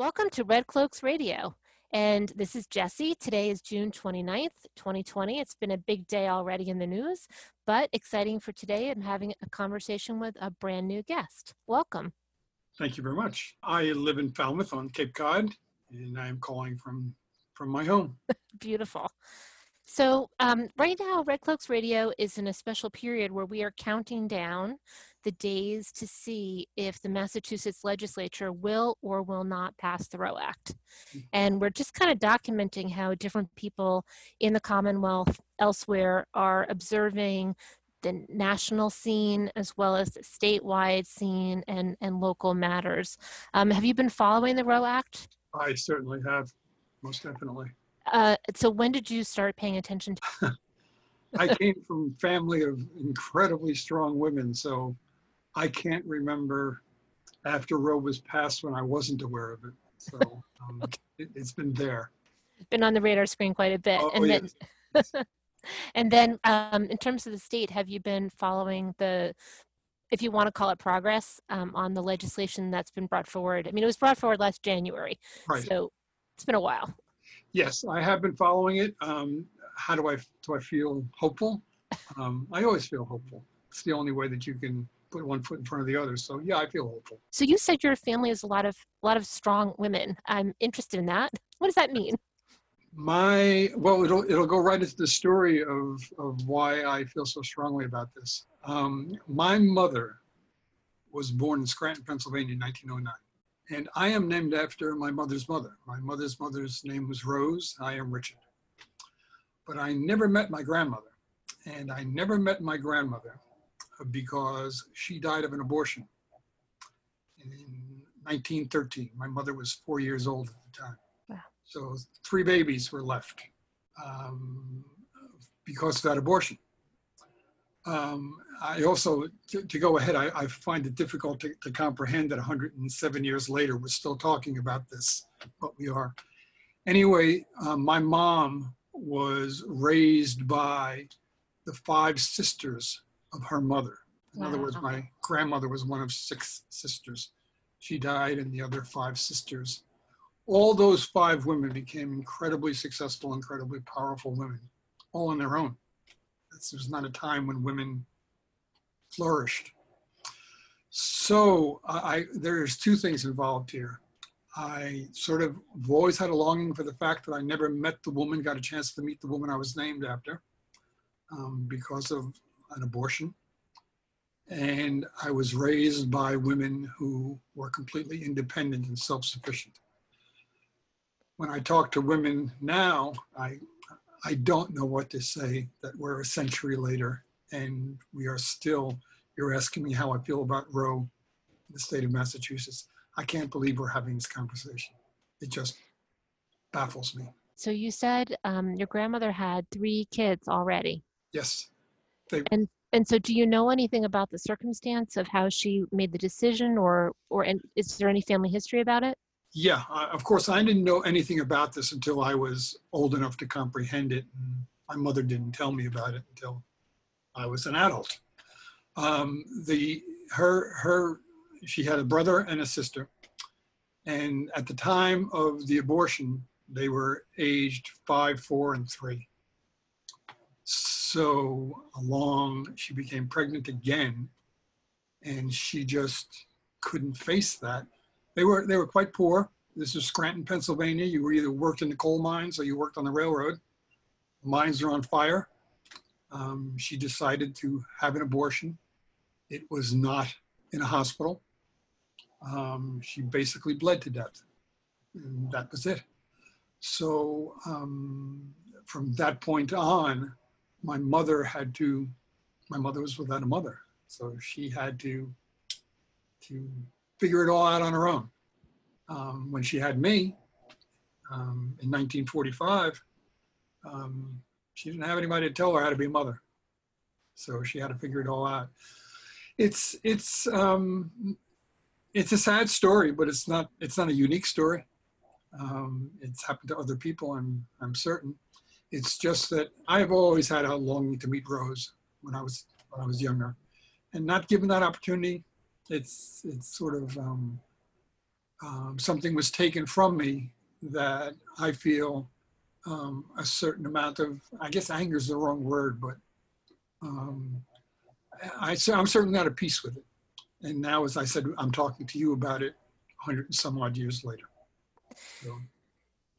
Welcome to Red Cloaks Radio. And this is Jesse. Today is June 29th, 2020. It's been a big day already in the news, but exciting for today. I'm having a conversation with a brand new guest. Welcome. Thank you very much. I live in Falmouth on Cape Cod, and I'm calling from from my home. Beautiful. So, um, right now, Red Cloaks Radio is in a special period where we are counting down the days to see if the Massachusetts legislature will or will not pass the Roe Act. Mm. And we're just kind of documenting how different people in the Commonwealth elsewhere are observing the national scene as well as the statewide scene and, and local matters. Um, have you been following the Roe Act? I certainly have, most definitely. Uh, so when did you start paying attention to? I came from family of incredibly strong women, so I can't remember after Roe was passed when I wasn't aware of it. So um, okay. it, has been there. Been on the radar screen quite a bit. Oh, and yes. then, and then um, in terms of the state, have you been following the if you want to call it progress um, on the legislation that's been brought forward. I mean, it was brought forward last January, right. so it's been a while. Yes, I have been following it. Um, how do I do? I feel hopeful. Um, I always feel hopeful. It's the only way that you can put one foot in front of the other. So yeah, I feel hopeful. So you said your family is a lot of a lot of strong women. I'm interested in that. What does that mean? My well, it'll it'll go right into the story of of why I feel so strongly about this. Um, my mother was born in Scranton, Pennsylvania, in 1909. And I am named after my mother's mother. My mother's mother's name was Rose. I am Richard. But I never met my grandmother. And I never met my grandmother because she died of an abortion in 1913. My mother was four years old at the time. Wow. So three babies were left um, because of that abortion. Um, I also, to, to, go ahead, I, I find it difficult to, to, comprehend that 107 years later, we're still talking about this, but we are. Anyway, um, my mom was raised by the five sisters of her mother. In wow. other words, my grandmother was one of six sisters. She died, and the other five sisters. All those five women became incredibly successful, incredibly powerful women, all on their own. This was not a time when women flourished. So I, there's two things involved here. I sort of always had a longing for the fact that I never met the woman, got a chance to meet the woman I was named after um, because of an abortion. And I was raised by women who were completely independent and self-sufficient. When I talk to women now, I I don't know what to say that we're a century later and we are still, you're asking me how I feel about Roe in the state of Massachusetts. I can't believe we're having this conversation. It just baffles me. So you said um, your grandmother had three kids already. Yes. They, and and so do you know anything about the circumstance of how she made the decision or or and is there any family history about it? Yeah, of course, I didn't know anything about this until I was old enough to comprehend it. And my mother didn't tell me about it until I was an adult. Um, the her her she had a brother and a sister, and at the time of the abortion, they were aged five, four, and three. So along, she became pregnant again, and she just couldn't face that they were they were quite poor. This is Scranton, Pennsylvania. You were either worked in the coal mines or you worked on the railroad. The mines are on fire. Um, she decided to have an abortion. It was not in a hospital. Um, she basically bled to death. And that was it. So um, from that point on, my mother had to, my mother was without a mother. So she had to, to figure it all out on her own. Um, when she had me um, in 1945, um, she didn't have anybody to tell her how to be a mother. So she had to figure it all out. It's, it's, um, it's a sad story, but it's not, it's not a unique story. Um, it's happened to other people, I'm, I'm certain. It's just that I've always had a longing to meet Rose when I was, when I was younger. And not given that opportunity, it's it's sort of um, um, something was taken from me that I feel um, a certain amount of, I guess anger is the wrong word, but um, I, I'm certainly not at peace with it. And now, as I said, I'm talking to you about it 100 and some odd years later. So.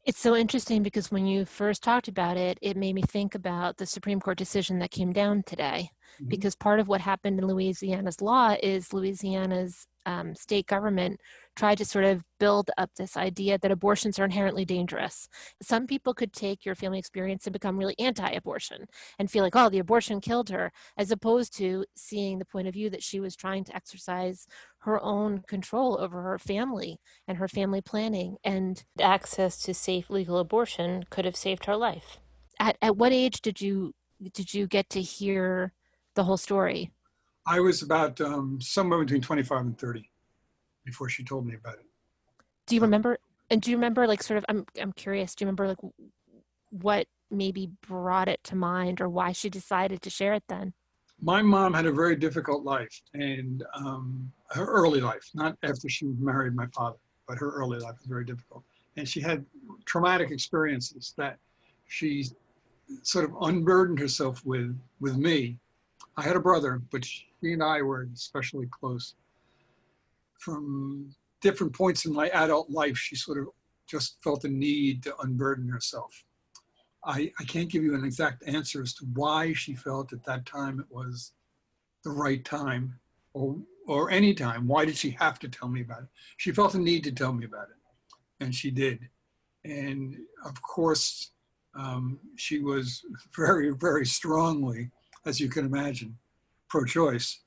It's so interesting because when you first talked about it, it made me think about the Supreme Court decision that came down today. Mm-hmm. Because part of what happened in Louisiana's law is Louisiana's um, state government tried to sort of build up this idea that abortions are inherently dangerous. Some people could take your family experience and become really anti abortion and feel like, oh, the abortion killed her, as opposed to seeing the point of view that she was trying to exercise her own control over her family and her family planning. And access to safe legal abortion could have saved her life. At, at what age did you did you get to hear the whole story? I was about um, somewhere between 25 and 30 before she told me about it. Do you remember? And do you remember, like, sort of? I'm I'm curious. Do you remember, like, what maybe brought it to mind, or why she decided to share it then? My mom had a very difficult life, and um, her early life, not after she married my father, but her early life was very difficult. And she had traumatic experiences that she sort of unburdened herself with with me. I had a brother, but she and I were especially close from different points in my adult life, she sort of just felt a need to unburden herself. I, I can't give you an exact answer as to why she felt at that time it was the right time or, or any time. Why did she have to tell me about it? She felt a need to tell me about it, and she did. And of course, um, she was very, very strongly, as you can imagine, pro choice.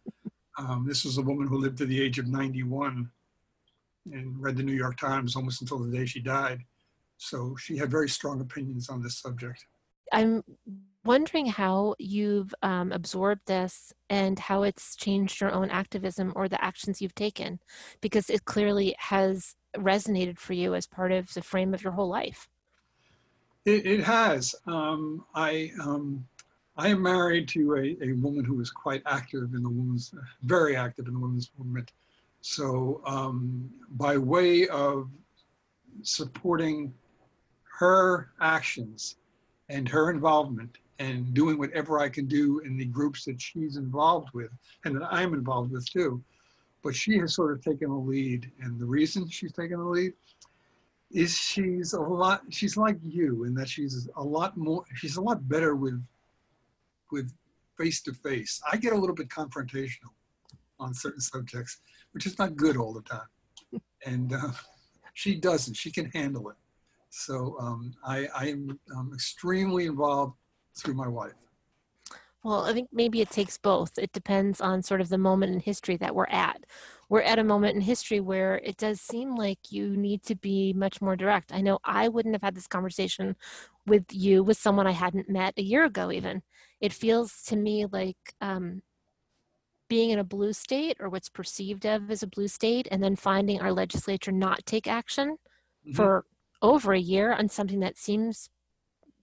Um, this was a woman who lived to the age of 91 and read the New York Times almost until the day she died. So she had very strong opinions on this subject. I'm wondering how you've um, absorbed this and how it's changed your own activism or the actions you've taken, because it clearly has resonated for you as part of the frame of your whole life. It, it has. Um, I um, I am married to a, a woman who is quite active in the women's, very active in the women's movement. So um, by way of supporting her actions and her involvement and doing whatever I can do in the groups that she's involved with and that I'm involved with too. But she has sort of taken the lead. And the reason she's taken the lead is she's a lot, she's like you in that she's a lot more, she's a lot better with with face to face. I get a little bit confrontational on certain subjects, which is not good all the time. And uh, she doesn't. She can handle it. So um, I, I am um, extremely involved through my wife. Well, I think maybe it takes both. It depends on sort of the moment in history that we're at. We're at a moment in history where it does seem like you need to be much more direct. I know I wouldn't have had this conversation with you with someone I hadn't met a year ago, even. It feels to me like um, being in a blue state or what's perceived of as a blue state, and then finding our legislature not take action mm-hmm. for over a year on something that seems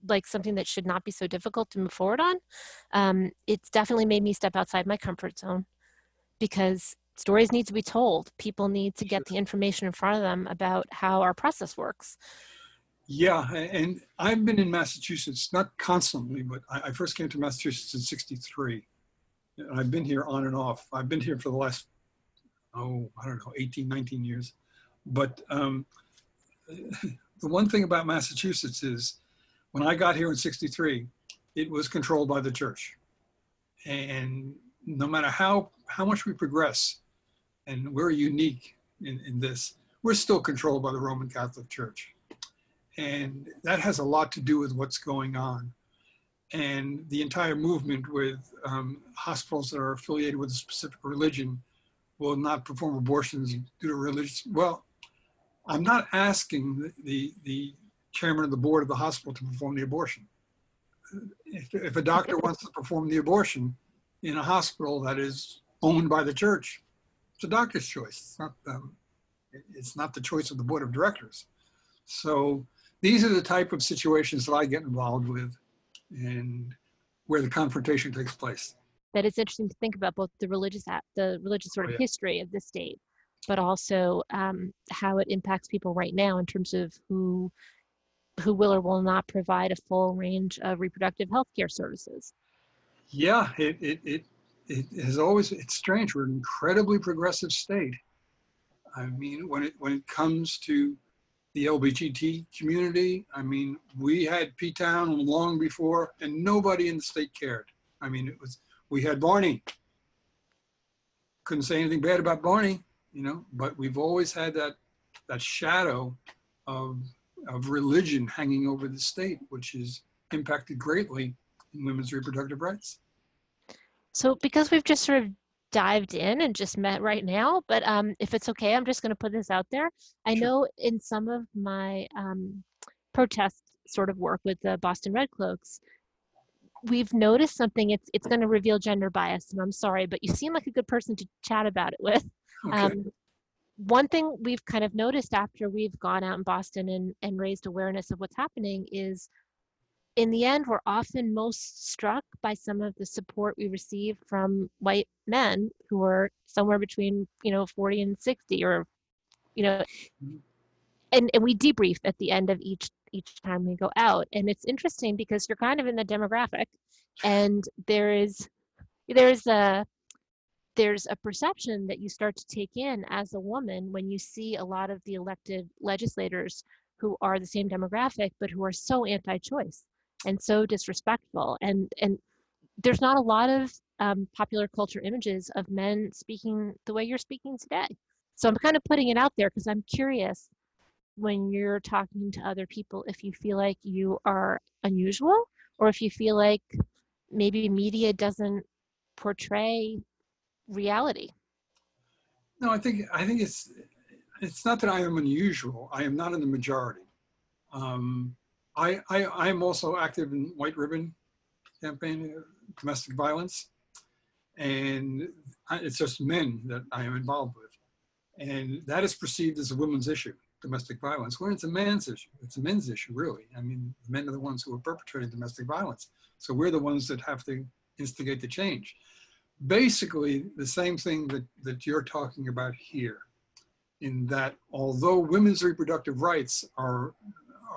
like something that should not be so difficult to move forward on, um, it's definitely made me step outside my comfort zone because stories need to be told. People need to get the information in front of them about how our process works. Yeah, and I've been in Massachusetts, not constantly, but I, first came to Massachusetts in 63. And I've been here on and off. I've been here for the last, oh, I don't know, 18, 19 years. But um, the one thing about Massachusetts is when I got here in 63, it was controlled by the church. And no matter how, how much we progress, and we're unique in, in this, we're still controlled by the Roman Catholic Church. And that has a lot to do with what's going on. And the entire movement with um, hospitals that are affiliated with a specific religion will not perform abortions due to religious. Well, I'm not asking the, the, the chairman of the board of the hospital to perform the abortion. If, if a doctor wants to perform the abortion in a hospital that is owned by the church, it's a doctor's choice. It's not, um, it's not the choice of the board of directors. So these are the type of situations that I get involved with and where the confrontation takes place. That it's interesting to think about both the religious, the religious sort of oh, yeah. history of the state but also um, how it impacts people right now in terms of who who will or will not provide a full range of reproductive health care services. Yeah, it, it, it, it has always, it's strange. We're an incredibly progressive state. I mean, when it, when it comes to the LBGT community, I mean, we had P-Town long before and nobody in the state cared. I mean, it was, we had Barney. Couldn't say anything bad about Barney, you know, but we've always had that, that shadow of of religion hanging over the state, which has impacted greatly in women's reproductive rights. So, because we've just sort of dived in and just met right now, but um, if it's okay, I'm just going to put this out there. I sure. know in some of my um, protest sort of work with the Boston Red Cloaks, we've noticed something. It's it's going to reveal gender bias, and I'm sorry, but you seem like a good person to chat about it with. Okay. Um, one thing we've kind of noticed after we've gone out in Boston and, and raised awareness of what's happening is in the end, we're often most struck by some of the support we receive from white men who are somewhere between, you know, 40 and 60 or, you know, mm-hmm. and, and we debrief at the end of each each time we go out. And it's interesting because you're kind of in the demographic and there is there's a there's a perception that you start to take in as a woman when you see a lot of the elected legislators who are the same demographic but who are so anti-choice and so disrespectful and and there's not a lot of um, popular culture images of men speaking the way you're speaking today so i'm kind of putting it out there because i'm curious when you're talking to other people if you feel like you are unusual or if you feel like maybe media doesn't portray reality. No, I think I think it's it's not that I am unusual. I am not in the majority. Um, I, I am also active in White Ribbon campaign, uh, domestic violence, and it's just men that I am involved with, and that is perceived as a women's issue, domestic violence. When it's a man's issue, it's a men's issue, really. I mean, men are the ones who are perpetrating domestic violence, so we're the ones that have to instigate the change basically the same thing that, that you're talking about here, in that although women's reproductive rights are,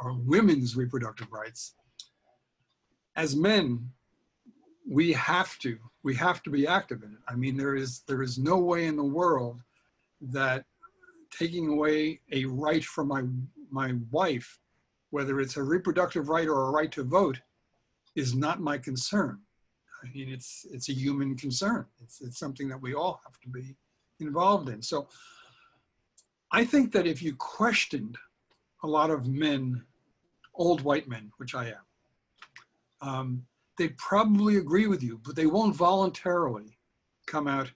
are women's reproductive rights, as men, we have to, we have to be active in it. I mean, there is, there is no way in the world that taking away a right from my, my wife, whether it's a reproductive right or a right to vote, is not my concern. I mean, it's it's a human concern. It's it's something that we all have to be involved in. So I think that if you questioned a lot of men, old white men, which I am, um, they'd probably agree with you, but they won't voluntarily come out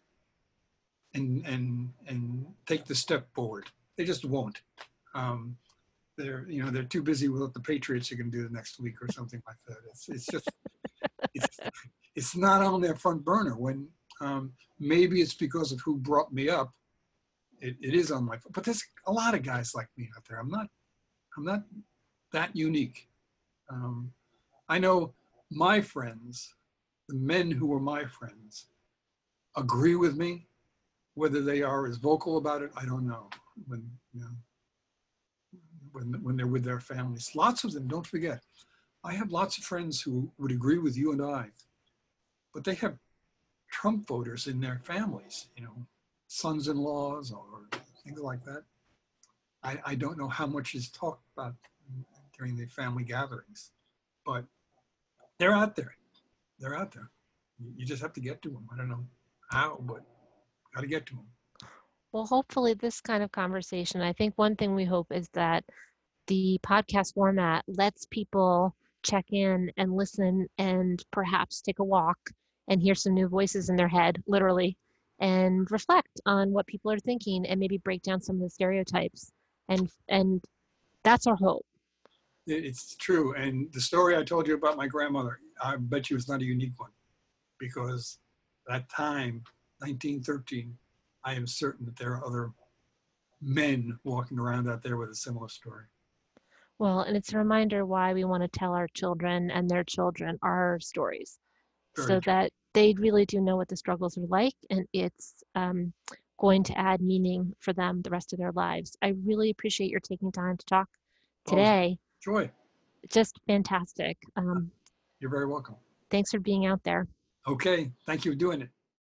and and and take the step forward. They just won't. Um, they're you know they're too busy with what the Patriots are going to do the next week or something like that. It's it's just it's it's not on their front burner when um, maybe it's because of who brought me up. It, it is on my, but there's a lot of guys like me out there. I'm not, I'm not that unique. Um, I know my friends, the men who were my friends, agree with me. Whether they are as vocal about it, I don't know. When you know, when when they're with their families, lots of them. Don't forget, I have lots of friends who would agree with you and I but they have Trump voters in their families, you know, sons-in-laws or things like that. I, I don't know how much is talked about during the family gatherings, but they're out there. They're out there. You just have to get to them. I don't know how, but got to get to them. Well, hopefully, this kind of conversation, I think one thing we hope is that the podcast format lets people check in and listen and perhaps take a walk and hear some new voices in their head, literally, and reflect on what people are thinking and maybe break down some of the stereotypes. And and that's our hope. It's true. And the story I told you about my grandmother, I bet you it's not a unique one because that time, 1913, I am certain that there are other men walking around out there with a similar story. Well, and it's a reminder why we want to tell our children and their children our stories Very so true. that they really do know what the struggles are like. And it's um, going to add meaning for them the rest of their lives. I really appreciate your taking time to talk Oh. today. Joy, Just fantastic. Um, you're very welcome. thanks for being out there. Okay, thank you for doing it.